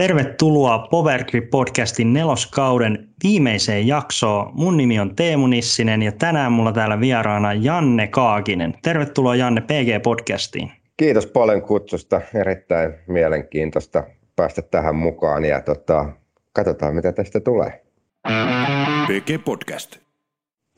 Tervetuloa Powergrip podcastin neloskauden viimeiseen jaksoon. Mun nimi on Teemu Nissinen ja tänään mulla täällä vieraana Janne Kaakinen. Tervetuloa Janne PG-podcastiin. Kiitos paljon kutsusta. Erittäin mielenkiintoista päästä tähän mukaan ja tota, katsotaan mitä tästä tulee. PG Podcast.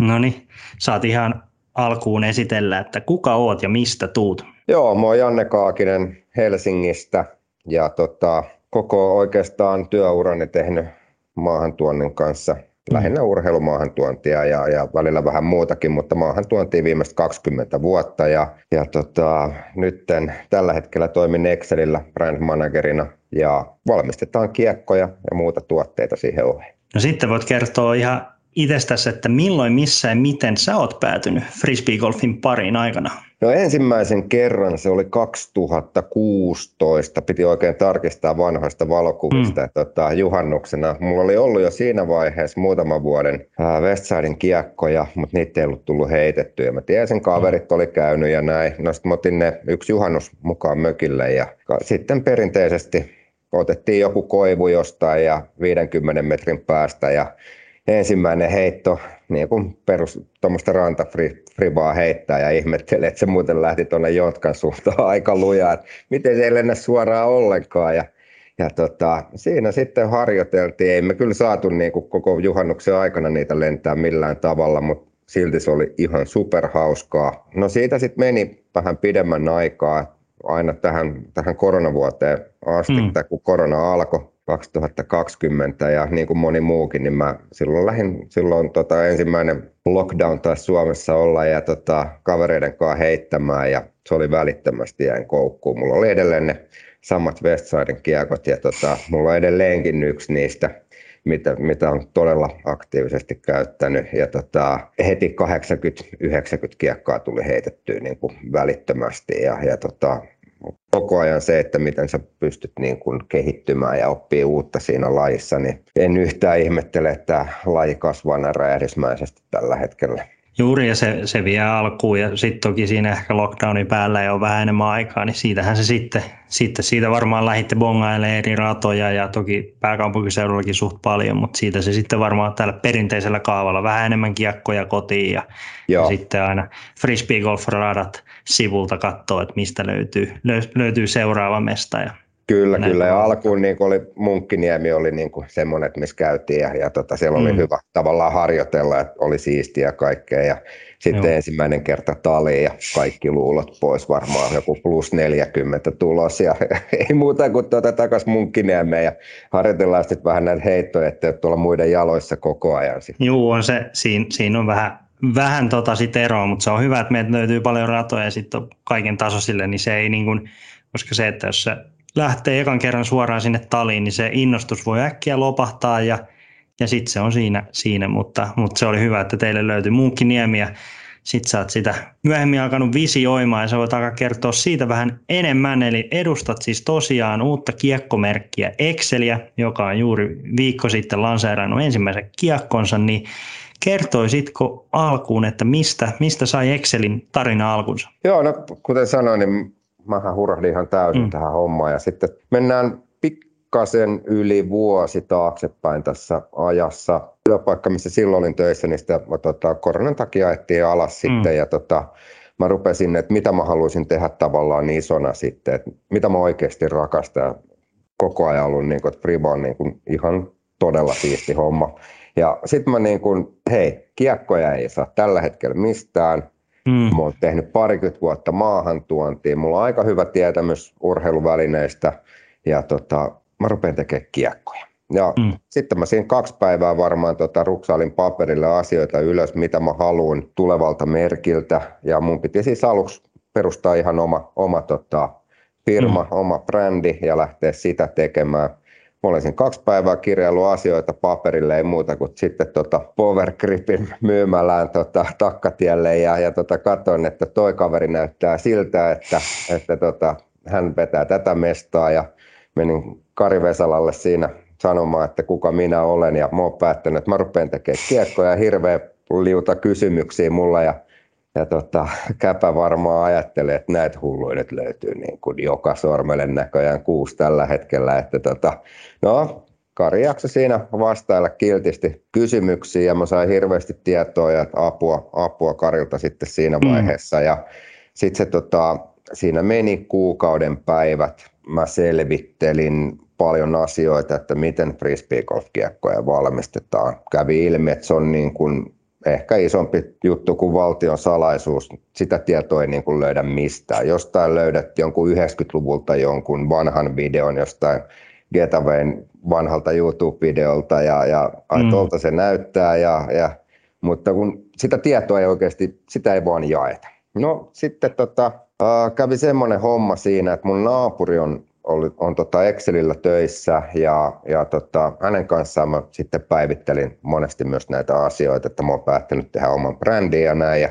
No niin, saat ihan alkuun esitellä, että kuka oot ja mistä tuut? Joo, mä oon Janne Kaakinen Helsingistä ja tota, koko oikeastaan työurani tehnyt maahantuonnin kanssa lähinnä mm. urheilumaahantuontia ja, ja välillä vähän muutakin, mutta maahantuontia viimeistä 20 vuotta ja, ja tota, nytten tällä hetkellä toimin Excelillä brand managerina ja valmistetaan kiekkoja ja muuta tuotteita siihen oheen. No sitten voit kertoa ihan itsestäsi, että milloin, missä ja miten sä oot päätynyt frisbeegolfin pariin aikana? No ensimmäisen kerran se oli 2016, piti oikein tarkistaa vanhoista valokuvista. Mm. Tota, juhannuksena mulla oli ollut jo siinä vaiheessa muutaman vuoden Westsidein kiekkoja, mutta niitä ei ollut tullut heitettyä. Mä tiesin, kaverit oli käynyt ja näin. No sitten otin ne yksi juhannus mukaan mökille ja sitten perinteisesti otettiin joku koivu jostain ja 50 metrin päästä ja ensimmäinen heitto, niin kuin perus tuommoista rantafribaa heittää ja ihmettelee, että se muuten lähti tuonne Jotkan suuntaan aika lujaa, miten se ei lennä suoraan ollenkaan. Ja, ja tota, siinä sitten harjoiteltiin, ei me kyllä saatu niin kuin koko juhannuksen aikana niitä lentää millään tavalla, mutta silti se oli ihan superhauskaa. No siitä sitten meni vähän pidemmän aikaa, aina tähän, tähän koronavuoteen asti, mm. kun korona alkoi 2020 ja niin kuin moni muukin, niin mä silloin lähdin, silloin tota, ensimmäinen lockdown taas Suomessa olla ja tota, kavereiden kanssa heittämään ja se oli välittömästi jäin koukkuun. Mulla oli edelleen ne samat Westsiden kiekot ja tota, mulla on edelleenkin yksi niistä, mitä, mitä on todella aktiivisesti käyttänyt. Ja tota, heti 80-90 kiekkaa tuli heitettyä niin kuin välittömästi ja, ja tota, koko ajan se, että miten sä pystyt niin kuin kehittymään ja oppii uutta siinä lajissa, niin en yhtään ihmettele, että laji kasvaa näin räjähdysmäisesti tällä hetkellä. Juuri ja se, se vie alkuun ja sitten toki siinä ehkä lockdownin päällä ja on vähän enemmän aikaa, niin siitähän se sitten, sitten siitä varmaan lähditte bongailemaan eri ratoja ja toki pääkaupunkiseudullakin suht paljon, mutta siitä se sitten varmaan tällä perinteisellä kaavalla vähän enemmän kiekkoja kotiin ja, ja sitten aina frisbee golf radat sivulta katsoo, että mistä löytyy, löytyy seuraava mesta ja Kyllä, Näin kyllä. Ja alkuun niin oli Munkkiniemi oli niin kuin semmoinen, että missä käytiin ja, ja tota, siellä oli mm. hyvä tavallaan harjoitella, että oli siistiä ja kaikkea. Ja sitten Joo. ensimmäinen kerta tali ja kaikki luulot pois, varmaan joku plus 40 tulos ja ei muuta kuin tuota takas Munkkiniemeen ja harjoitellaan sitten vähän näitä heittoja, että tuolla muiden jaloissa koko ajan. Joo, on se, siinä, siinä on vähän, vähän tota sit eroa, mutta se on hyvä, että meiltä löytyy paljon ratoja ja sitten kaiken tasoisille, niin se ei niin kuin, koska se, että jos se lähtee ekan kerran suoraan sinne taliin, niin se innostus voi äkkiä lopahtaa ja, ja sitten se on siinä, siinä mutta, mutta, se oli hyvä, että teille löytyi Munkkiniemi ja sitten sä oot sitä myöhemmin alkanut visioimaan ja sä voit alkaa kertoa siitä vähän enemmän. Eli edustat siis tosiaan uutta kiekkomerkkiä Exceliä, joka on juuri viikko sitten lanseerannut ensimmäisen kiekkonsa, niin kertoisitko alkuun, että mistä, mistä sai Excelin tarina alkunsa? Joo, no kuten sanoin, niin mähän hurahdin ihan täysin mm. tähän hommaan. Ja sitten mennään pikkasen yli vuosi taaksepäin tässä ajassa. Työpaikka, missä silloin olin töissä, niin sitä tota, koronan takia ajettiin alas mm. sitten. Ja tota, mä rupesin, että mitä mä haluaisin tehdä tavallaan isona sitten, että mitä mä oikeasti rakastan. Koko ajan ollut niin kuin, että Friba on niin kuin, ihan todella siisti homma. Ja sitten mä niin kuin, hei, kiekkoja ei saa tällä hetkellä mistään – Mm. Mä oon tehnyt parikymmentä vuotta maahantuontia. Mulla on aika hyvä tietämys urheiluvälineistä ja tota, mä rupean tekemään kiekkoja. Ja mm. sitten mä siinä kaksi päivää varmaan tota, ruksailin paperille asioita ylös, mitä mä haluan tulevalta merkiltä. Ja mun piti siis aluksi perustaa ihan oma, oma tota, firma, mm. oma brändi ja lähteä sitä tekemään. Mä olisin kaksi päivää kirjailu asioita paperille, ei muuta kuin sitten tota Power Gripin myymälään tota, takkatielle ja, ja tota, katsoin, että toi kaveri näyttää siltä, että, että tota, hän vetää tätä mestaa ja menin Kari Vesalalle siinä sanomaan, että kuka minä olen ja mä oon päättänyt, että mä rupean tekemään kiekkoja ja hirveä liuta kysymyksiä mulla ja ja tota, Käpä varmaan ajattelee, että näitä hulluja nyt löytyy niin kuin joka sormelle näköjään kuusi tällä hetkellä. Että tota, no, Kari jaksoi siinä vastailla kiltisti kysymyksiin ja mä sain hirveästi tietoa ja apua, apua Karilta sitten siinä mm. vaiheessa. Ja sitten se tota, siinä meni kuukauden päivät. Mä selvittelin paljon asioita, että miten frisbeegolfkiekkoja valmistetaan. Kävi ilmi, että se on niin kuin ehkä isompi juttu kuin valtion salaisuus. Sitä tietoa ei niin kuin löydä mistään. Jostain löydät jonkun 90-luvulta jonkun vanhan videon jostain Getawayn vanhalta YouTube-videolta ja, ja mm. tuolta se näyttää, ja, ja, mutta kun sitä tietoa ei oikeasti, sitä ei vaan jaeta. No sitten tota, äh, kävi semmoinen homma siinä, että mun naapuri on, oli, on tota Excelillä töissä ja, ja tota, hänen kanssaan mä sitten päivittelin monesti myös näitä asioita, että mä oon päättänyt tehdä oman brändin ja näin ja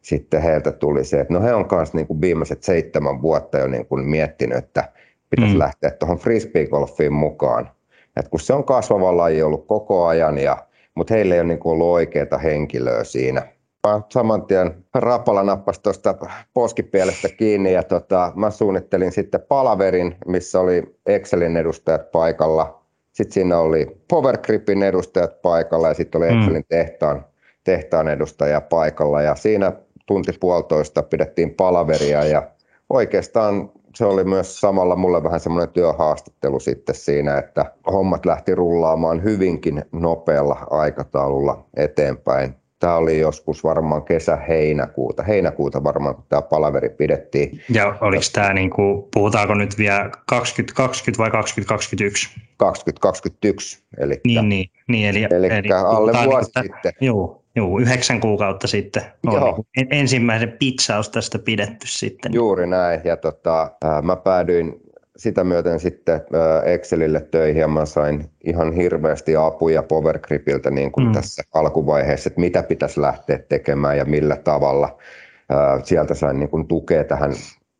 sitten heiltä tuli se, että no he on kanssa niin kuin viimeiset seitsemän vuotta jo niin kuin miettinyt, että pitäisi mm. lähteä tuohon frisbeegolfiin mukaan. Et kun se on kasvava laji ollut koko ajan, ja, mutta heillä ei ole niin kuin ollut oikeaa henkilöä siinä. Mä saman tien rapala nappasi tuosta poskipielestä kiinni ja tota, mä suunnittelin sitten palaverin, missä oli Excelin edustajat paikalla. Sitten siinä oli Powergripin edustajat paikalla ja sitten oli mm. Excelin tehtaan, tehtaan edustaja paikalla. Ja siinä tunti puolitoista pidettiin palaveria ja oikeastaan se oli myös samalla mulle vähän semmoinen työhaastattelu sitten siinä, että hommat lähti rullaamaan hyvinkin nopealla aikataululla eteenpäin. Tämä oli joskus varmaan kesä-heinäkuuta. Heinäkuuta varmaan, kun tämä palaveri pidettiin. Ja oliko tämä, niin kuin, puhutaanko nyt vielä 2020 vai 2021? 2021. Eli, niin, niin, niin eli, eli, eli alle vuosi niin, sitten. Joo, Joo, yhdeksän kuukautta sitten on Joo. Niin ensimmäisen pitsaus tästä pidetty sitten. Juuri näin, ja tota, ää, mä päädyin sitä myöten sitten Excelille töihin ja mä sain ihan hirveästi apuja PowerGripiltä niin kuin mm. tässä alkuvaiheessa, että mitä pitäisi lähteä tekemään ja millä tavalla. Sieltä sain niin kuin tukea tähän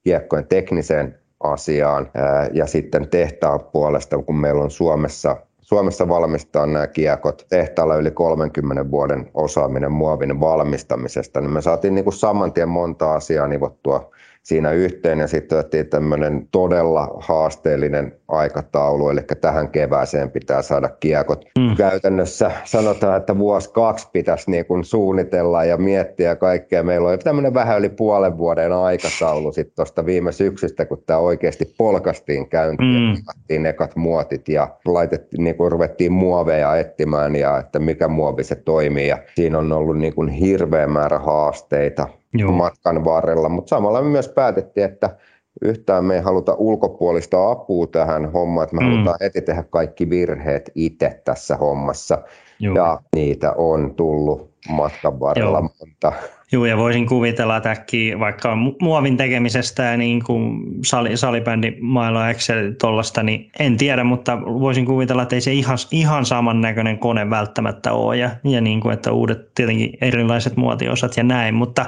kiekkojen tekniseen asiaan ja sitten tehtaan puolesta, kun meillä on Suomessa Suomessa valmistaa nämä kiekot tehtaalla yli 30 vuoden osaaminen muovin valmistamisesta, niin me saatiin niin kuin saman tien monta asiaa nivottua siinä yhteen ja sitten otettiin tämmöinen todella haasteellinen aikataulu, eli tähän kevääseen pitää saada kiekot. Mm. Käytännössä sanotaan, että vuosi kaksi pitäisi niin kuin suunnitella ja miettiä kaikkea. Meillä oli tämmöinen vähän yli puolen vuoden aikataulu sitten tuosta viime syksystä, kun tämä oikeasti polkastiin käyntiin, mm. ekat muotit ja laitettiin, niin kuin ruvettiin muoveja etsimään ja että mikä muovi se toimii. Ja siinä on ollut niin kuin hirveä määrä haasteita Joo. matkan varrella, mutta samalla me myös päätettiin, että yhtään me ei haluta ulkopuolista apua tähän hommaan, että me mm. halutaan heti tehdä kaikki virheet itse tässä hommassa. Joo. Ja niitä on tullut matkan varrella Joo. monta. Joo, ja voisin kuvitella, että äkkiä vaikka muovin tekemisestä ja niin kuin sali, salibändi mailla Excel tuollaista, niin en tiedä, mutta voisin kuvitella, että ei se ihan, ihan samannäköinen kone välttämättä ole, ja, ja niin kuin, että uudet tietenkin erilaiset muotiosat ja näin, mutta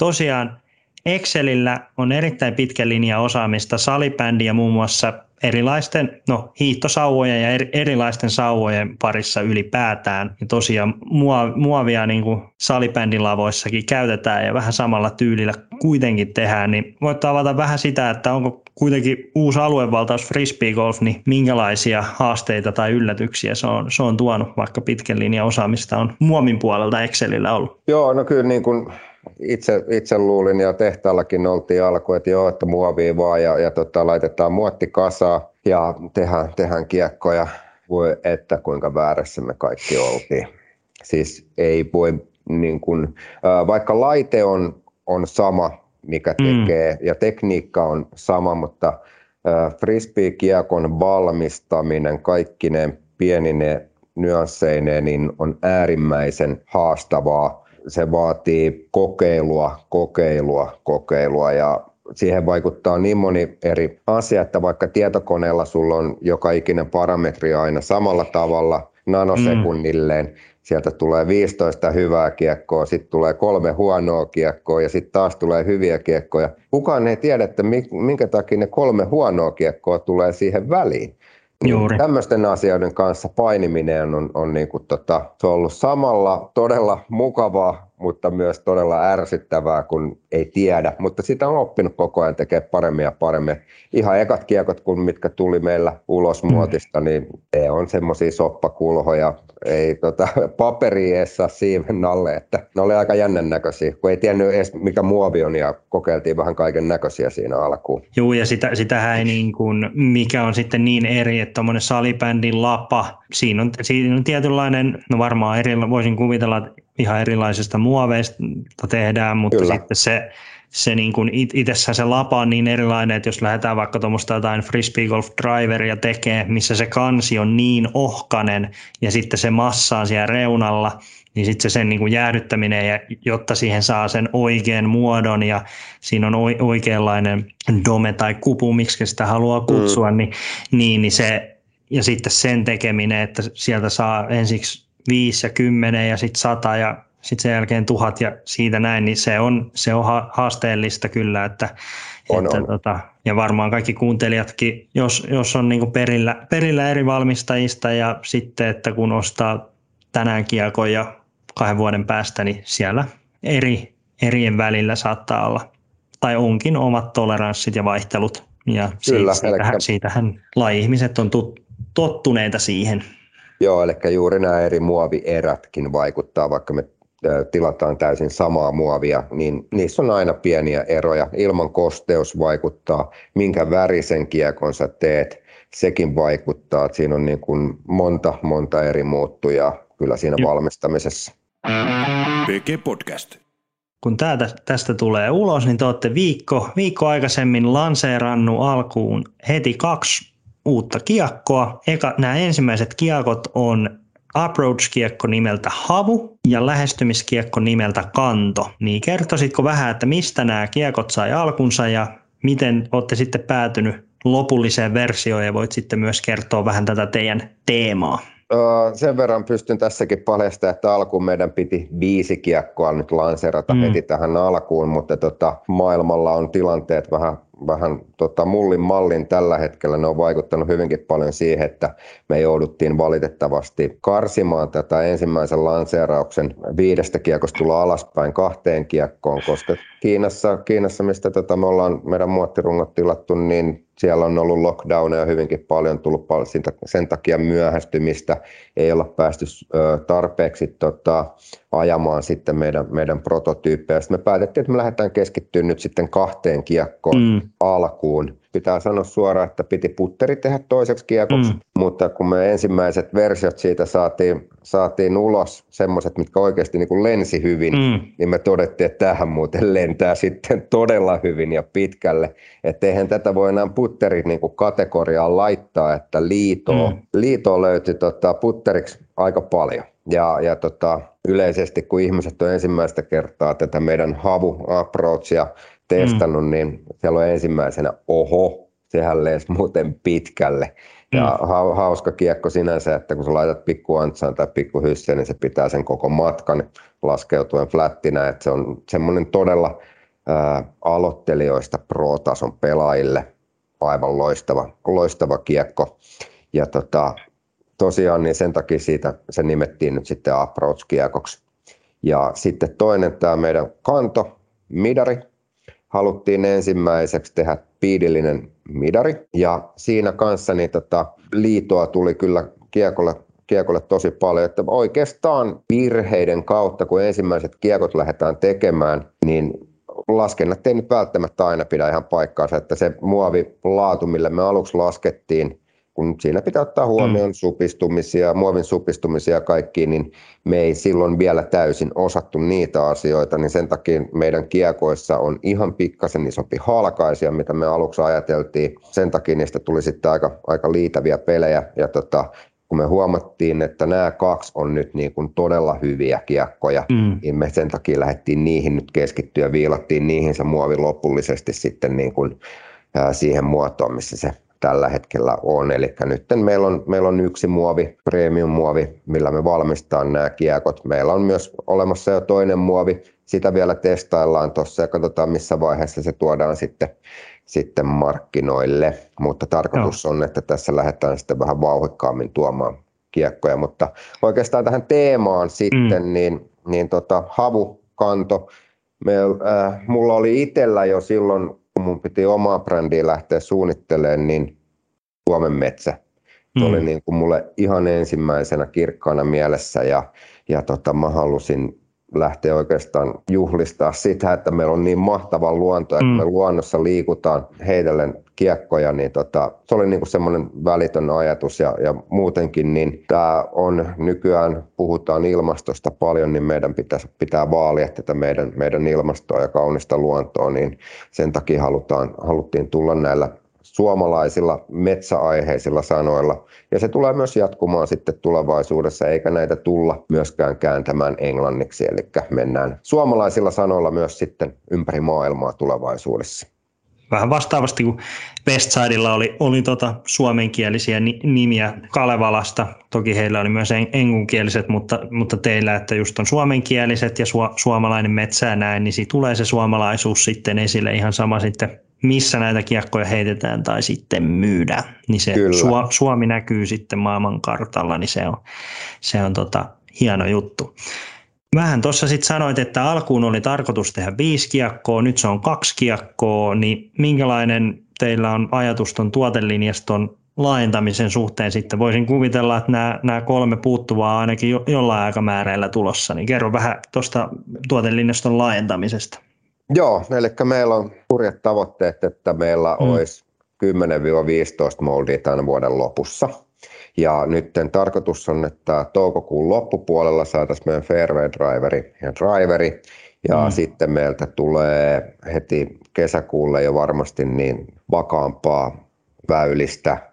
tosiaan Excelillä on erittäin pitkä linja osaamista salibändiä muun muassa erilaisten no, hiihtosauvojen ja erilaisten sauvojen parissa ylipäätään. Ja tosiaan muovia niin kuin salibändin lavoissakin käytetään ja vähän samalla tyylillä kuitenkin tehdään. Niin voit avata vähän sitä, että onko kuitenkin uusi aluevaltaus frisbee golf, niin minkälaisia haasteita tai yllätyksiä se on, se on tuonut, vaikka pitkän linjan osaamista on muomin puolelta Excelillä ollut? Joo, no kyllä niin kuin itse, itse luulin ja tehtaallakin oltiin alku, että joo, että muovia vaan ja, ja tota, laitetaan muotti kasaa ja tehdään, tehdään kiekkoja. Voi että kuinka väärässä me kaikki oltiin. Siis ei voi, niin kuin, vaikka laite on, on sama, mikä mm. tekee, mm. ja tekniikka on sama, mutta frisbee-kiekon valmistaminen, kaikki ne pienine nyansseineen, niin on äärimmäisen haastavaa se vaatii kokeilua, kokeilua, kokeilua ja siihen vaikuttaa niin moni eri asia, että vaikka tietokoneella sulla on joka ikinen parametri aina samalla tavalla nanosekunnilleen, mm. sieltä tulee 15 hyvää kiekkoa, sitten tulee kolme huonoa kiekkoa ja sitten taas tulee hyviä kiekkoja. Kukaan ei tiedä, että minkä takia ne kolme huonoa kiekkoa tulee siihen väliin. Juuri. Tämmöisten asioiden kanssa painiminen on, on niin kuin tota, se on ollut samalla todella mukavaa, mutta myös todella ärsyttävää, kun ei tiedä. Mutta sitä on oppinut koko ajan tekemään paremmin ja paremmin. Ihan ekat kiekot, kun mitkä tuli meillä ulos mm. muotista, niin ne on semmoisia soppakulhoja. Ei tota, paperi edes saa siiven alle, että ne oli aika jännän näköisiä, kun ei tiennyt edes mikä muovi on ja kokeiltiin vähän kaiken näköisiä siinä alkuun. Joo, ja sitä, sitähän ei niin kuin, mikä on sitten niin eri, että tuommoinen salibändin lapa, siinä on, siinä on tietynlainen, no varmaan eri, voisin kuvitella, että ihan erilaisista muoveista tehdään, mutta Kyllä. sitten se, se niin kuin itsessään se lapa on niin erilainen, että jos lähdetään vaikka tuommoista jotain frisbee golf driveria tekee, missä se kansi on niin ohkanen ja sitten se massa on siellä reunalla, niin sitten se sen niin kuin jäädyttäminen, ja jotta siihen saa sen oikean muodon ja siinä on oikeanlainen dome tai kupu, miksi sitä haluaa kutsua, mm. niin, niin, niin se, ja sitten sen tekeminen, että sieltä saa ensiksi 5 ja 10 ja sitten 100 ja sitten sen jälkeen tuhat ja siitä näin, niin se on, se on haasteellista kyllä, että, on, että on. Tota, ja varmaan kaikki kuuntelijatkin, jos, jos on niin perillä, perillä eri valmistajista ja sitten, että kun ostaa tänään kiekon ja kahden vuoden päästä, niin siellä eri, erien välillä saattaa olla, tai onkin omat toleranssit ja vaihtelut. Ja Kyllä, siitähän, eli... siitähän laji-ihmiset on tottuneita siihen. Joo, eli juuri nämä eri muovierätkin vaikuttaa, vaikka me tilataan täysin samaa muovia, niin niissä on aina pieniä eroja. Ilman kosteus vaikuttaa, minkä värisen kiekon sä teet, sekin vaikuttaa. Että siinä on niin kuin monta, monta eri muuttujaa kyllä siinä Joo. valmistamisessa. PG Podcast. Kun täältä, tästä tulee ulos, niin te olette viikko, viikko aikaisemmin lanseerannut alkuun heti kaksi uutta kiekkoa. Eka, nämä ensimmäiset kiekot on approach-kiekko nimeltä Havu ja lähestymiskiekko nimeltä Kanto. Niin kertoisitko vähän, että mistä nämä kiekot sai alkunsa ja miten olette sitten päätynyt lopulliseen versioon ja voit sitten myös kertoa vähän tätä teidän teemaa. Sen verran pystyn tässäkin paljastamaan, että alkuun meidän piti viisi kiekkoa nyt lanserata mm. heti tähän alkuun, mutta tota, maailmalla on tilanteet vähän vähän tota, mullin mallin tällä hetkellä. Ne on vaikuttanut hyvinkin paljon siihen, että me jouduttiin valitettavasti karsimaan tätä ensimmäisen lanseerauksen viidestä kiekosta tulla alaspäin kahteen kiekkoon, koska Kiinassa, Kiinassa mistä tota, me ollaan meidän muottirungot tilattu, niin siellä on ollut lockdowneja hyvinkin paljon, tullut paljon sen takia myöhästymistä, ei olla päästy tarpeeksi tota, ajamaan sitten meidän, meidän prototyyppejä. Sitten me päätettiin, että me lähdetään keskittyä nyt sitten kahteen kiekkoon mm. alkuun. Pitää sanoa suoraan, että piti putteri tehdä toiseksi kiekoksi, mm. mutta kun me ensimmäiset versiot siitä saatiin, saatiin ulos, semmoiset, mitkä oikeasti niin kuin lensi hyvin, mm. niin me todettiin, että tähän muuten lentää sitten todella hyvin ja pitkälle. Että eihän tätä voi enää putteri niin kuin kategoriaan laittaa, että liitoa, mm. liitoa löytyi tota, putteriksi aika paljon. Ja, ja tota, yleisesti, kun ihmiset on ensimmäistä kertaa tätä meidän havu approachia testannut, mm. niin siellä on ensimmäisenä, oho, sehän lees muuten pitkälle. Ja mm. hauska kiekko sinänsä, että kun sä laitat pikku antsaan tai pikku hysseen, niin se pitää sen koko matkan laskeutuen flättinä, että se on semmoinen todella ää, aloittelijoista pro-tason pelaajille aivan loistava, loistava kiekko. Ja tota, tosiaan niin sen takia siitä se nimettiin nyt sitten approach-kiekoksi. Ja sitten toinen tämä meidän kanto, midari. Haluttiin ensimmäiseksi tehdä piidillinen midari. Ja siinä kanssa niin tota, liitoa tuli kyllä kiekolle, kiekolle tosi paljon, että oikeastaan virheiden kautta, kun ensimmäiset kiekot lähdetään tekemään, niin laskennat ei nyt välttämättä aina pidä ihan paikkaansa, että se muovilaatu, millä me aluksi laskettiin, kun siinä pitää ottaa huomioon mm. supistumisia, muovin supistumisia ja kaikki, niin me ei silloin vielä täysin osattu niitä asioita, niin sen takia meidän kiekoissa on ihan pikkasen isompi halkaisia, mitä me aluksi ajateltiin. Sen takia niistä tuli sitten aika, aika liitäviä pelejä ja tota, kun me huomattiin, että nämä kaksi on nyt niin kuin todella hyviä kiekkoja, mm. niin me sen takia lähdettiin niihin nyt keskittyä ja viilattiin niihin se muovi lopullisesti sitten niin kuin, ää, siihen muotoon, missä se tällä hetkellä on. Eli nyt meillä on, meillä on yksi muovi, premium-muovi, millä me valmistetaan nämä kiekot. Meillä on myös olemassa jo toinen muovi, sitä vielä testaillaan tuossa ja katsotaan missä vaiheessa se tuodaan sitten, sitten markkinoille. Mutta tarkoitus Joo. on, että tässä lähdetään sitten vähän vauhikkaammin tuomaan kiekkoja. Mutta oikeastaan tähän teemaan sitten, mm. niin, niin tota, havukanto. Me, äh, mulla oli itsellä jo silloin, kun mun piti omaa brändiä lähteä suunnittelemaan, niin Suomen metsä. Mm. oli niin kuin mulle ihan ensimmäisenä kirkkaana mielessä ja, ja tota, mä halusin lähteä oikeastaan juhlistaa sitä, että meillä on niin mahtava luonto, että mm. me luonnossa liikutaan heitellen kiekkoja, niin tota, se oli niin kuin semmoinen välitön ajatus ja, ja muutenkin niin tämä on nykyään, puhutaan ilmastosta paljon, niin meidän pitää, pitää vaalia tätä meidän, meidän ilmastoa ja kaunista luontoa, niin sen takia halutaan, haluttiin tulla näillä suomalaisilla metsäaiheisilla sanoilla. Ja se tulee myös jatkumaan sitten tulevaisuudessa, eikä näitä tulla myöskään kääntämään englanniksi. Eli mennään suomalaisilla sanoilla myös sitten ympäri maailmaa tulevaisuudessa. Vähän vastaavasti kuin Westsidella oli, oli tota suomenkielisiä nimiä Kalevalasta. Toki heillä oli myös engunkieliset, mutta, mutta teillä, että just on suomenkieliset ja su, suomalainen metsä näin, niin siitä tulee se suomalaisuus sitten esille ihan sama sitten missä näitä kiekkoja heitetään tai sitten myydään, niin se Su- Suomi näkyy sitten maailmankartalla, niin se on, se on tota, hieno juttu. Vähän tuossa sitten sanoit, että alkuun oli tarkoitus tehdä viisi kiekkoa, nyt se on kaksi kiekkoa, niin minkälainen teillä on ajatus tuon tuotelinjaston laajentamisen suhteen sitten? Voisin kuvitella, että nämä, nämä kolme puuttuvaa ainakin jo, jollain aikamäärällä tulossa, niin kerro vähän tuosta tuotelinjaston laajentamisesta. Joo, eli meillä on hurjat tavoitteet, että meillä mm. olisi 10-15 moldia tämän vuoden lopussa. Ja nyt tarkoitus on, että toukokuun loppupuolella saataisiin meidän fairway driveri ja driveri. Ja mm. sitten meiltä tulee heti kesäkuulle jo varmasti niin vakaampaa väylistä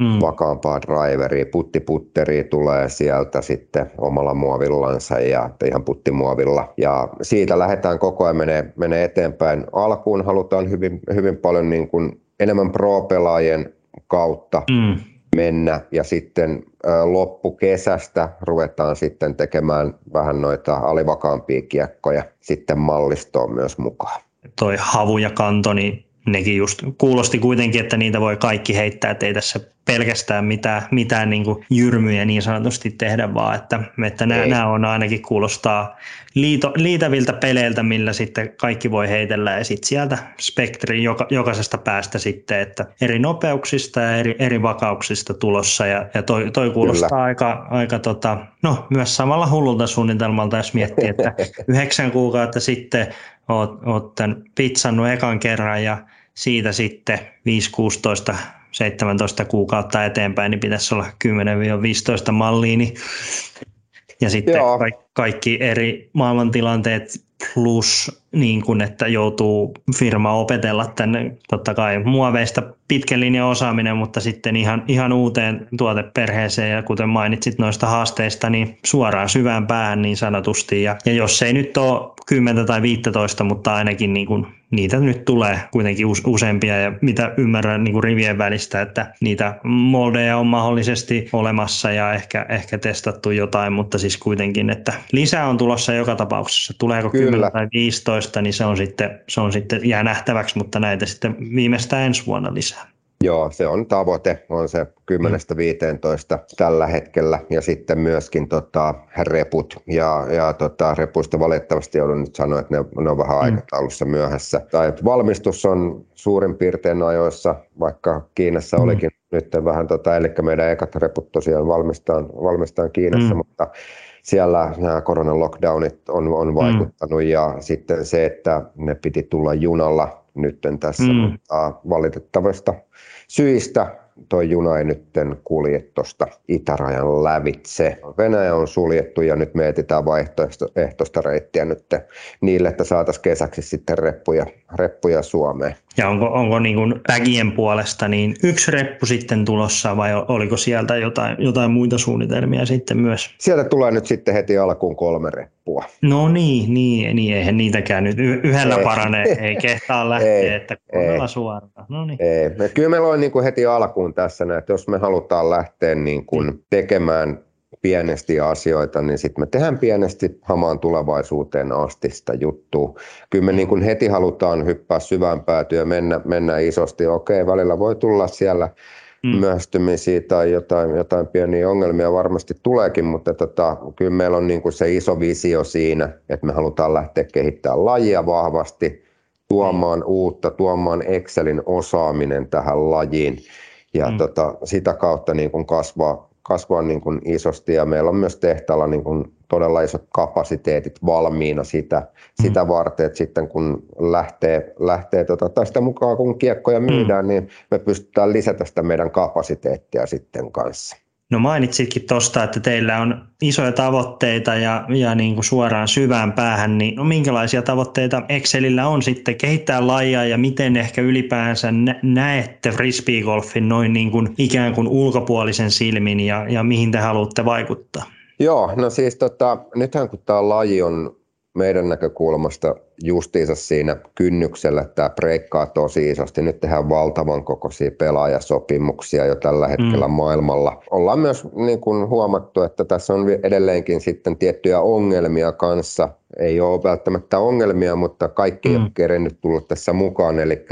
mm. vakaampaa driveria, puttiputteri tulee sieltä sitten omalla muovillansa ja ihan puttimuovilla. Ja siitä lähdetään koko ajan menee, menee eteenpäin. Alkuun halutaan hyvin, hyvin paljon niin kuin enemmän pro-pelaajien kautta mm. mennä ja sitten loppukesästä ruvetaan sitten tekemään vähän noita alivakaampia kiekkoja sitten mallistoon myös mukaan. Toi havu ja kanto, niin nekin just kuulosti kuitenkin, että niitä voi kaikki heittää, että ei tässä pelkästään mitään, mitään niin kuin jyrmyjä niin sanotusti tehdä, vaan että, että nämä, nämä on ainakin kuulostaa liito, liitäviltä peleiltä, millä sitten kaikki voi heitellä. Ja sitten sieltä spektrin joka, jokaisesta päästä sitten, että eri nopeuksista ja eri, eri vakauksista tulossa. Ja, ja toi, toi kuulostaa Kyllä. aika, aika tota, no myös samalla hullulta suunnitelmalta, jos miettii, että yhdeksän kuukautta sitten oot, oot tämän pizzannut ekan kerran ja siitä sitten 5-16 17 kuukautta eteenpäin, niin pitäisi olla 10-15 mallia. Niin ja sitten Joo. kaikki eri maailmantilanteet plus niin kuin, että joutuu firma opetella tänne totta kai muoveista pitkän linjan osaaminen, mutta sitten ihan, ihan uuteen tuoteperheeseen ja kuten mainitsit noista haasteista, niin suoraan syvään päähän niin sanotusti. Ja, ja jos ei nyt ole 10 tai 15, mutta ainakin niin kuin niitä nyt tulee kuitenkin useampia ja mitä ymmärrän niin kuin rivien välistä, että niitä moldeja on mahdollisesti olemassa ja ehkä, ehkä testattu jotain, mutta siis kuitenkin, että lisää on tulossa joka tapauksessa. Tuleeko Kyllä. 10 tai 15, niin se on sitten, se on sitten jää nähtäväksi, mutta näitä sitten viimeistään ensi vuonna lisää. Joo, se on tavoite, on se 10-15 tällä hetkellä ja sitten myöskin tota, reput ja, ja tota, repuista valitettavasti joudun nyt sanoa, että ne, ne on vähän mm. aikataulussa myöhässä. Tai valmistus on suurin piirtein ajoissa, vaikka Kiinassa mm. olikin nyt vähän, tota, eli meidän ekat reput tosiaan valmistaan, valmistaan Kiinassa, mm. mutta siellä nämä koronan lockdownit on, on mm. vaikuttanut mm. ja sitten se, että ne piti tulla junalla nytten tässä, mm. mutta valitettavasta syistä tuo juna ei nyt kulje tuosta itärajan lävitse. Venäjä on suljettu ja nyt me etsitään vaihtoehtoista reittiä nyt niille, että saataisiin kesäksi sitten reppuja, reppuja Suomeen. Ja onko, onko niin kuin vägien puolesta niin yksi reppu sitten tulossa vai oliko sieltä jotain, jotain muita suunnitelmia sitten myös? Sieltä tulee nyt sitten heti alkuun kolme reppua. No niin, niin, niin eihän niitäkään nyt yhdellä ei. parane, ei kehtaa lähteä, ei, että kolmella suoraan. No niin. Ei. Kyllä meillä on niin kuin heti alkuun tässä, että jos me halutaan lähteä niin kuin tekemään pienesti asioita, niin sitten me tehdään pienesti hamaan tulevaisuuteen asti sitä juttua. Kyllä me niin kuin heti halutaan hyppää syvään päätyä mennä, mennä isosti. Okei, välillä voi tulla siellä mm. myöhästymisiä tai jotain, jotain pieniä ongelmia varmasti tuleekin, mutta tota, kyllä meillä on niin kuin se iso visio siinä, että me halutaan lähteä kehittämään lajia vahvasti, tuomaan mm. uutta, tuomaan Excelin osaaminen tähän lajiin ja mm. tota, sitä kautta niin kuin kasvaa, kasvaa niin kuin isosti ja meillä on myös tehtaalla niin kuin todella isot kapasiteetit valmiina sitä, mm. sitä varten, että sitten kun lähtee, lähtee tota, tai sitä mukaan kun kiekkoja myydään, mm. niin me pystytään lisätä sitä meidän kapasiteettia sitten kanssa. No mainitsitkin tuosta, että teillä on isoja tavoitteita ja, ja niin kuin suoraan syvään päähän, niin no minkälaisia tavoitteita Excelillä on sitten kehittää lajia ja miten ehkä ylipäänsä näette frisbeegolfin noin niin kuin ikään kuin ulkopuolisen silmin ja, ja mihin te haluatte vaikuttaa? Joo, no siis tota, nythän kun tämä laji on meidän näkökulmasta justiinsa siinä kynnyksellä, että tämä breikkaa tosi isosti. Nyt tehdään valtavan kokoisia pelaajasopimuksia jo tällä hetkellä mm. maailmalla. Ollaan myös niin kuin huomattu, että tässä on edelleenkin sitten tiettyjä ongelmia kanssa. Ei ole välttämättä ongelmia, mutta kaikki mm. ei ole kerennyt tulla tässä mukaan. Eli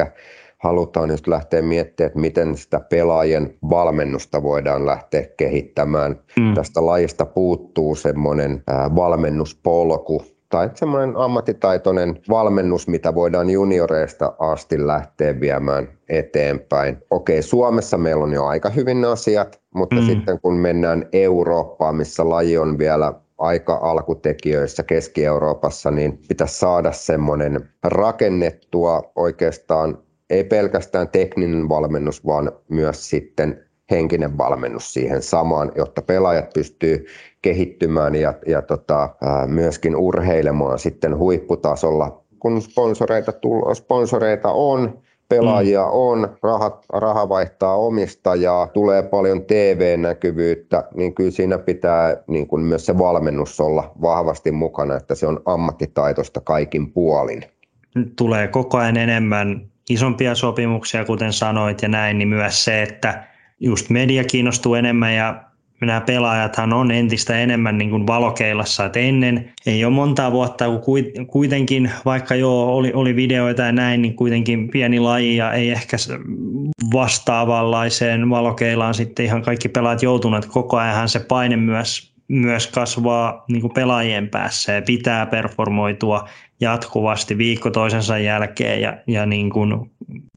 halutaan just lähteä miettimään, että miten sitä pelaajien valmennusta voidaan lähteä kehittämään. Mm. Tästä lajista puuttuu semmoinen valmennuspolku, tai semmoinen ammattitaitoinen valmennus, mitä voidaan junioreista asti lähteä viemään eteenpäin. Okei, Suomessa meillä on jo aika hyvin asiat, mutta mm. sitten kun mennään Eurooppaan, missä laji on vielä aika alkutekijöissä Keski-Euroopassa, niin pitäisi saada semmoinen rakennettua oikeastaan ei pelkästään tekninen valmennus, vaan myös sitten henkinen valmennus siihen samaan, jotta pelaajat pystyy kehittymään ja, ja tota, myöskin urheilemaan sitten huipputasolla. Kun sponsoreita, tull, sponsoreita on, pelaajia mm. on, rahat, raha vaihtaa omistajaa, tulee paljon TV-näkyvyyttä, niin kyllä siinä pitää niin kuin myös se valmennus olla vahvasti mukana, että se on ammattitaitoista kaikin puolin. Tulee koko ajan enemmän isompia sopimuksia, kuten sanoit, ja näin, niin myös se, että just media kiinnostuu enemmän ja nämä pelaajathan on entistä enemmän niin kuin valokeilassa, että ennen ei ole monta vuotta, kun kuitenkin, vaikka joo, oli, oli videoita ja näin, niin kuitenkin pieni laji ja ei ehkä vastaavanlaiseen valokeilaan sitten ihan kaikki pelaajat joutuneet. Koko ajan se paine myös, myös kasvaa niin kuin pelaajien päässä ja pitää performoitua jatkuvasti viikko toisensa jälkeen ja, ja niin kuin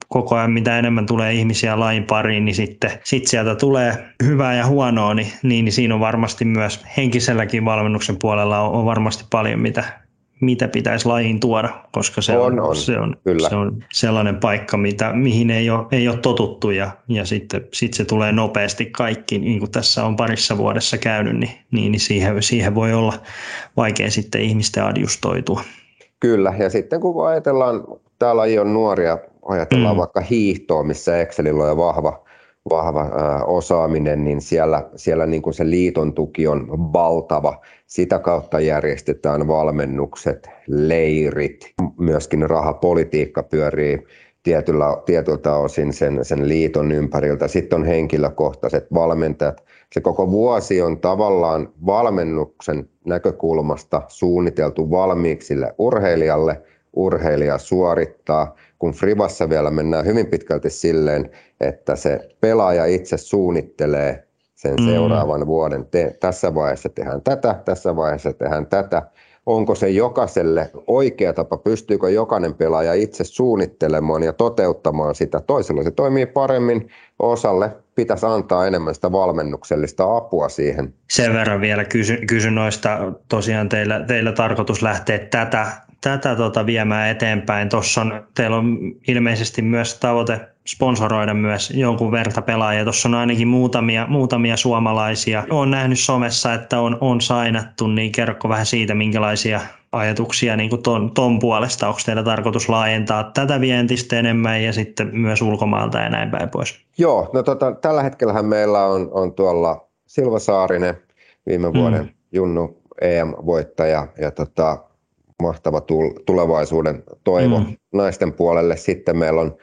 koko ajan mitä enemmän tulee ihmisiä lain pariin, niin sitten sit sieltä tulee hyvää ja huonoa, niin, niin, niin siinä on varmasti myös henkiselläkin valmennuksen puolella on, on varmasti paljon mitä, mitä pitäisi lajiin tuoda, koska se on, on, se on, kyllä. se on sellainen paikka, mitä, mihin ei ole, ei ole totuttu ja, ja sitten sit se tulee nopeasti kaikki, niin kuin tässä on parissa vuodessa käynyt, niin, niin, niin siihen, siihen voi olla vaikea sitten ihmisten adjustoitua. Kyllä, ja sitten kun ajatellaan, tämä laji on nuoria, ajatellaan mm. vaikka hiihtoa, missä Excelillä on jo vahva, vahva osaaminen, niin siellä, siellä niin kuin se liiton tuki on valtava. Sitä kautta järjestetään valmennukset, leirit, myöskin rahapolitiikka pyörii tietyllä, tietyltä osin sen, sen liiton ympäriltä. Sitten on henkilökohtaiset valmentajat. Se koko vuosi on tavallaan valmennuksen näkökulmasta suunniteltu valmiiksi sille urheilijalle. Urheilija suorittaa, kun Frivassa vielä mennään hyvin pitkälti silleen, että se pelaaja itse suunnittelee sen mm. seuraavan vuoden. Te, tässä vaiheessa tehdään tätä, tässä vaiheessa tehdään tätä onko se jokaiselle oikea tapa, pystyykö jokainen pelaaja itse suunnittelemaan ja toteuttamaan sitä. Toisella se toimii paremmin, osalle pitäisi antaa enemmän sitä valmennuksellista apua siihen. Sen verran vielä kysyn, kysyn noista, tosiaan teillä, teillä tarkoitus lähteä tätä, tätä tota viemään eteenpäin. Tuossa on, teillä on ilmeisesti myös tavoite sponsoroida myös jonkun verta pelaajia. Tuossa on ainakin muutamia, muutamia suomalaisia. Olen nähnyt somessa, että on, on sainattu, niin kerro vähän siitä, minkälaisia ajatuksia niin kuin ton, ton puolesta. Onko teillä tarkoitus laajentaa tätä vientistä enemmän ja sitten myös ulkomailta ja näin päin pois? Joo, no tota, tällä hetkellä meillä on, on tuolla Silva Saarinen, viime vuoden mm. Junnu EM-voittaja ja tota, mahtava tulevaisuuden toivo mm. naisten puolelle. Sitten meillä on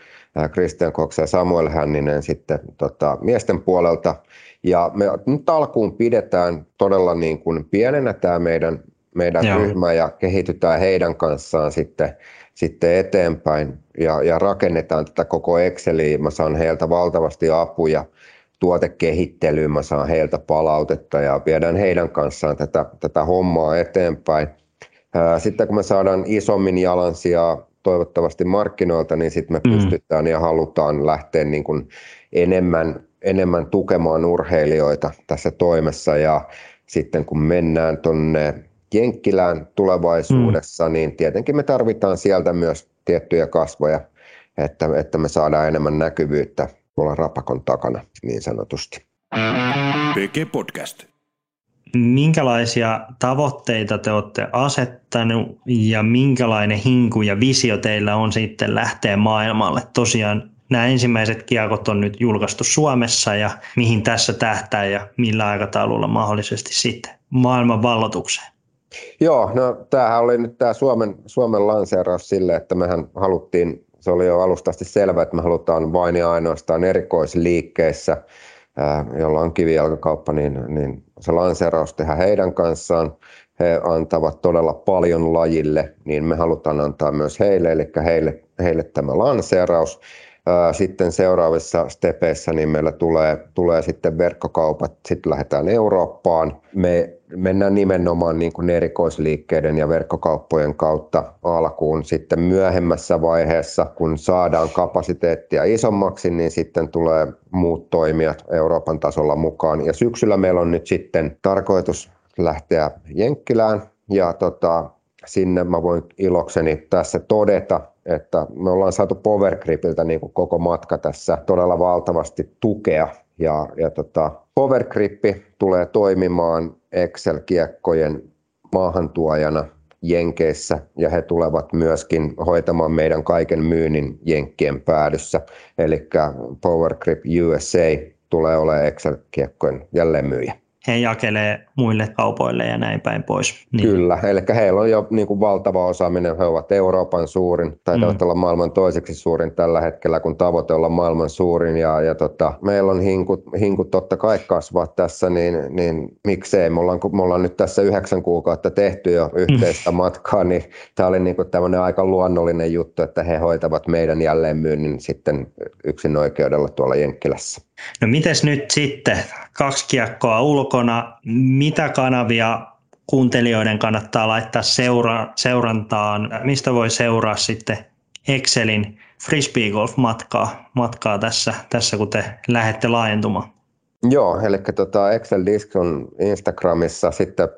Christian Cox ja Samuel Hänninen sitten tota, miesten puolelta. Ja me nyt alkuun pidetään todella niin kuin pienenä tämä meidän, meidän ryhmä ja kehitytään heidän kanssaan sitten, sitten eteenpäin ja, ja rakennetaan tätä koko Exceliä. Mä saan heiltä valtavasti apuja tuotekehittelyyn, mä saan heiltä palautetta ja viedään heidän kanssaan tätä, tätä hommaa eteenpäin. Sitten kun me saadaan isommin jalansijaa toivottavasti markkinoilta, niin sitten me mm. pystytään ja halutaan lähteä niin kuin enemmän, enemmän tukemaan urheilijoita tässä toimessa ja sitten kun mennään tuonne Jenkkilään tulevaisuudessa, mm. niin tietenkin me tarvitaan sieltä myös tiettyjä kasvoja, että, että me saadaan enemmän näkyvyyttä tuolla rapakon takana niin sanotusti. PG Podcast. Minkälaisia tavoitteita te olette asettanut ja minkälainen hinku ja visio teillä on sitten lähteä maailmalle? Tosiaan nämä ensimmäiset kiekot on nyt julkaistu Suomessa ja mihin tässä tähtää ja millä aikataululla mahdollisesti sitten maailman vallotukseen? Joo, no tämähän oli nyt tämä Suomen, Suomen lanseeraus sille, että mehän haluttiin, se oli jo alustasti selvä, että me halutaan vain ja ainoastaan erikoisliikkeissä, jolla on kivijalkakauppa, niin, niin se lanseeraus tehdä heidän kanssaan. He antavat todella paljon lajille, niin me halutaan antaa myös heille, eli heille, heille tämä lanseeraus. Sitten seuraavissa stepeissä niin meillä tulee, tulee sitten verkkokaupat, sitten lähdetään Eurooppaan. Me mennään nimenomaan niin kuin erikoisliikkeiden ja verkkokauppojen kautta alkuun. Sitten myöhemmässä vaiheessa, kun saadaan kapasiteettia isommaksi, niin sitten tulee muut toimijat Euroopan tasolla mukaan. Ja syksyllä meillä on nyt sitten tarkoitus lähteä Jenkkilään ja tota, sinne mä voin ilokseni tässä todeta, että me ollaan saatu Powergripiltä niin kuin koko matka tässä todella valtavasti tukea. Ja, ja tota, Powergrip tulee toimimaan Excel-kiekkojen maahantuojana Jenkeissä ja he tulevat myöskin hoitamaan meidän kaiken myynnin Jenkkien päädyssä. Eli Powergrip USA tulee olemaan Excel-kiekkojen jälleenmyyjä he jakelee muille kaupoille ja näin päin pois. Niin. Kyllä, eli heillä on jo niin kuin valtava osaaminen. He ovat Euroopan suurin, taitavat mm. olla maailman toiseksi suurin tällä hetkellä, kun tavoite olla maailman suurin. Ja, ja tota, meillä on hinkut, hinkut totta kai kasvaa tässä, niin, niin miksei. Me ollaan, me ollaan nyt tässä yhdeksän kuukautta tehty jo yhteistä mm. matkaa, niin tämä oli niin kuin tämmöinen aika luonnollinen juttu, että he hoitavat meidän jälleenmyynnin sitten yksin oikeudella tuolla Jenkkilässä. No mites nyt sitten, kaksi kiekkoa ulkona, mitä kanavia kuuntelijoiden kannattaa laittaa seura- seurantaan, mistä voi seuraa sitten Excelin frisbee golf matkaa, matkaa tässä, tässä, kun te lähdette laajentumaan? Joo, eli tota Excel Disc on Instagramissa, sitten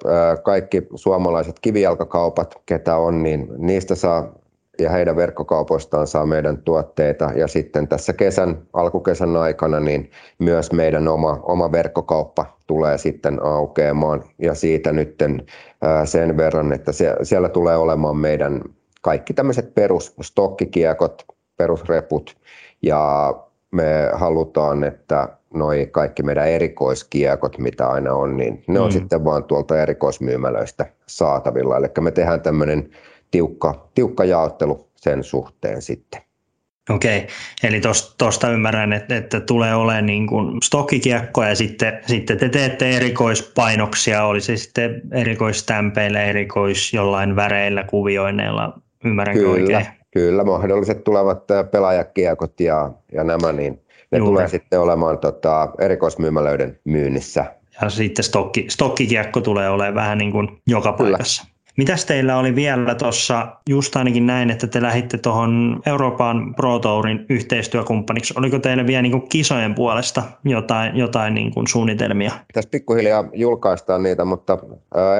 kaikki suomalaiset kivijalkakaupat, ketä on, niin niistä saa ja heidän verkkokaupoistaan saa meidän tuotteita. Ja sitten tässä kesän, alkukesän aikana niin myös meidän oma, oma verkkokauppa tulee sitten aukeamaan. Ja siitä nyt sen verran, että siellä tulee olemaan meidän kaikki tämmöiset perustokkikiekot, perusreput ja me halutaan, että noi kaikki meidän erikoiskiekot, mitä aina on, niin ne on mm. sitten vaan tuolta erikoismyymälöistä saatavilla. Eli me tehdään tämmöinen tiukka, tiukka jaottelu sen suhteen sitten. Okei, eli tuosta ymmärrän, että, että tulee olemaan niin kuin stokkikiekko ja sitten, sitten te teette erikoispainoksia, oli se sitten erikoisstämpeillä, erikois jollain väreillä, kuvioinneilla, ymmärränkö kyllä, oikein? Kyllä, mahdolliset tulevat pelaajakiekot ja, ja nämä, niin ne Juuri. tulee sitten olemaan tota, erikoismyymälöiden myynnissä. Ja sitten stokki, stokkikiekko tulee olemaan vähän niin kuin joka kyllä. paikassa. Mitäs teillä oli vielä tuossa, just ainakin näin, että te lähditte tuohon Euroopan Pro Tourin yhteistyökumppaniksi. Oliko teille vielä niin kuin kisojen puolesta jotain, jotain niin kuin suunnitelmia? Tässä pikkuhiljaa julkaistaan niitä, mutta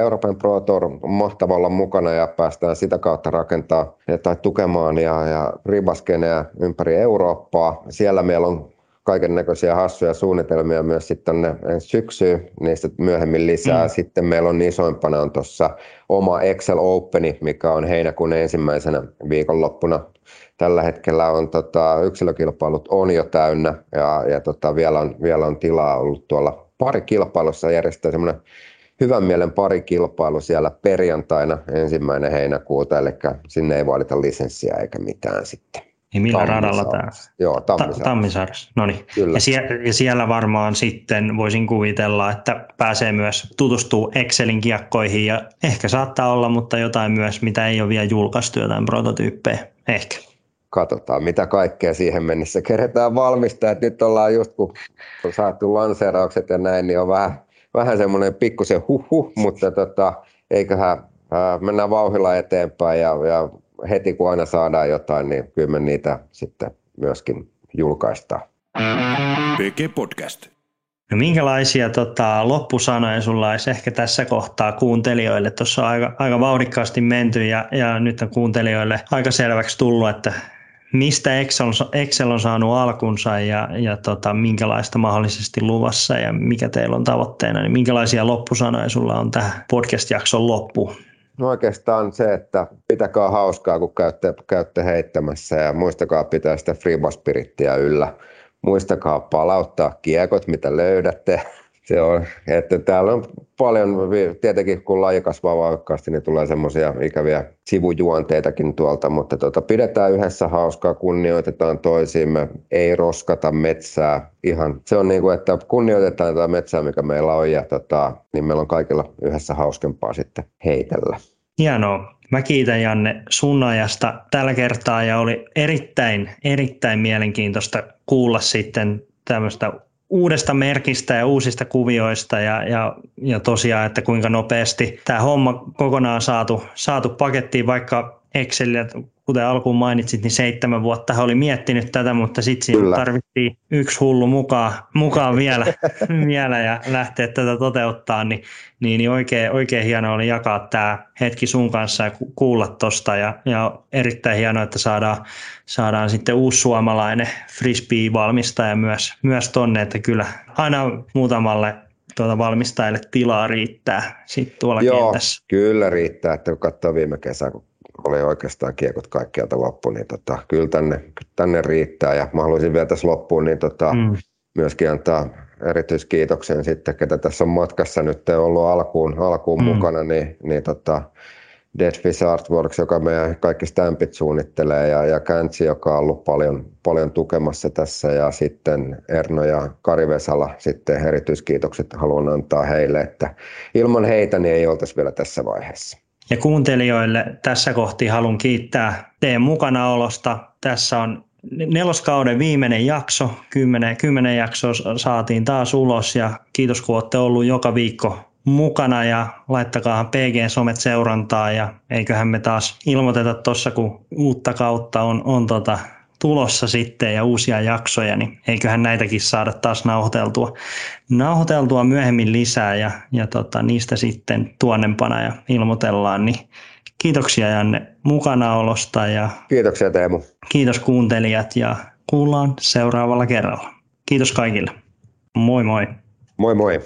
Euroopan Pro Tour on mahtava olla mukana ja päästään sitä kautta rakentaa tai tukemaan ja, ja ribaskeneja ympäri Eurooppaa. Siellä meillä on kaiken näköisiä hassuja suunnitelmia myös sitten ensi syksyyn, niistä myöhemmin lisää. Mm. Sitten meillä on isoimpana on tuossa oma Excel Openi, mikä on heinäkuun ensimmäisenä viikonloppuna. Tällä hetkellä on tota, yksilökilpailut on jo täynnä ja, ja tota, vielä, on, vielä on tilaa ollut tuolla pari kilpailussa järjestää semmoinen hyvän mielen pari kilpailu siellä perjantaina ensimmäinen heinäkuuta, eli sinne ei vaadita lisenssiä eikä mitään sitten. Niin millä radalla tämä? Joo, Tammisaaressa. Tammisaaressa, no niin. Ja, sie- ja siellä varmaan sitten voisin kuvitella, että pääsee myös tutustuu Excelin kiekkoihin ja ehkä saattaa olla, mutta jotain myös, mitä ei ole vielä julkaistu, jotain prototyyppejä, ehkä. Katsotaan, mitä kaikkea siihen mennessä keretään valmistaa. Et nyt ollaan just, kun on saatu lanseeraukset ja näin, niin on vähän, vähän semmoinen pikkusen huhu, mutta tota, eiköhän ää, mennään vauhilla eteenpäin ja, ja heti kun aina saadaan jotain, niin kyllä me niitä sitten myöskin julkaistaan. PG Podcast. No minkälaisia tota, loppusanoja sulla olisi ehkä tässä kohtaa kuuntelijoille? Tuossa on aika, aika vauhdikkaasti menty ja, ja nyt on kuuntelijoille aika selväksi tullut, että mistä Excel, Excel on saanut alkunsa ja, ja tota, minkälaista mahdollisesti luvassa ja mikä teillä on tavoitteena, niin minkälaisia loppusanoja sulla on tähän podcast-jakson loppuun? No oikeastaan se, että pitäkää hauskaa, kun käytte, käytte heittämässä ja muistakaa pitää sitä freebaspirittiä yllä. Muistakaa palauttaa kiekot, mitä löydätte se on, että täällä on paljon, tietenkin kun laji kasvaa voimakkaasti, niin tulee semmoisia ikäviä sivujuonteitakin tuolta, mutta tota, pidetään yhdessä hauskaa, kunnioitetaan toisiimme, ei roskata metsää ihan. Se on niin kuin, että kunnioitetaan tätä metsää, mikä meillä on, ja tota, niin meillä on kaikilla yhdessä hauskempaa sitten heitellä. Hienoa. Mä kiitän Janne sun ajasta tällä kertaa ja oli erittäin, erittäin mielenkiintoista kuulla sitten tämmöistä uudesta merkistä ja uusista kuvioista ja, ja, ja tosiaan, että kuinka nopeasti tämä homma kokonaan saatu, saatu pakettiin, vaikka Exceliä, kuten alkuun mainitsit, niin seitsemän vuotta hän oli miettinyt tätä, mutta sitten siinä tarvittiin yksi hullu mukaan, mukaan vielä, vielä ja lähteä tätä toteuttaa, niin, niin, niin oikein, oikein hienoa oli jakaa tämä hetki sun kanssa ja kuulla tuosta ja, ja erittäin hienoa, että saadaan, saadaan sitten uusi suomalainen frisbee-valmistaja myös, myös tonne, että kyllä aina muutamalle tuota valmistajalle tilaa riittää sitten tuolla Joo, kentässä. kyllä riittää, että kun katsoo viime kesää, kun oli oikeastaan kiekot kaikkialta loppu, niin tota, kyllä tänne, tänne riittää. Ja mä haluaisin vielä tässä loppuun niin tota, mm. myöskin antaa erityiskiitoksen sitten, ketä tässä on matkassa nyt ollut alkuun, alkuun mm. mukana, niin, niin tota, Deadfish Artworks, joka meidän kaikki stampit suunnittelee, ja, ja Käntsi, joka on ollut paljon, paljon tukemassa tässä, ja sitten Erno ja Kari Vesala, sitten erityiskiitokset haluan antaa heille, että ilman heitä niin ei oltaisi vielä tässä vaiheessa. Ja kuuntelijoille tässä kohti haluan kiittää teidän mukanaolosta. Tässä on neloskauden viimeinen jakso, kymmenen, kymmenen jaksoa saatiin taas ulos ja kiitos kun olette ollut joka viikko mukana ja laittakaa PG-somet seurantaa ja eiköhän me taas ilmoiteta tuossa kun uutta kautta on, on tota tulossa sitten ja uusia jaksoja, niin eiköhän näitäkin saada taas nauhoiteltua, nauhoiteltua myöhemmin lisää ja, ja tota, niistä sitten tuonnempana ja ilmoitellaan. Niin kiitoksia Janne mukanaolosta ja kiitoksia Teemu. Kiitos kuuntelijat ja kuullaan seuraavalla kerralla. Kiitos kaikille. Moi moi. Moi moi.